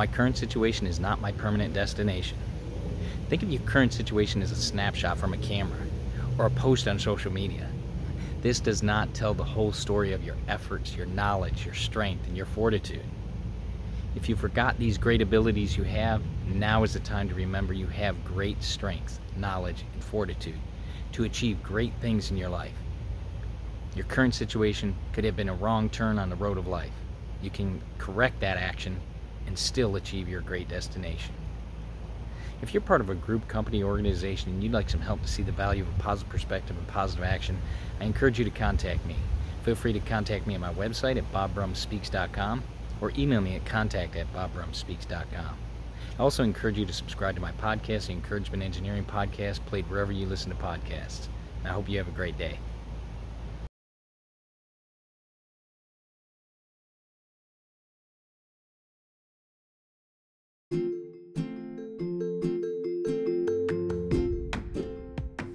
My current situation is not my permanent destination. Think of your current situation as a snapshot from a camera or a post on social media. This does not tell the whole story of your efforts, your knowledge, your strength, and your fortitude. If you forgot these great abilities you have, now is the time to remember you have great strength, knowledge, and fortitude to achieve great things in your life. Your current situation could have been a wrong turn on the road of life. You can correct that action and still achieve your great destination. If you're part of a group, company, organization, and you'd like some help to see the value of a positive perspective and positive action, I encourage you to contact me. Feel free to contact me at my website at bobbrumspeaks.com or email me at contact at bobbrumspeaks.com. I also encourage you to subscribe to my podcast, the Encouragement Engineering Podcast, played wherever you listen to podcasts. I hope you have a great day.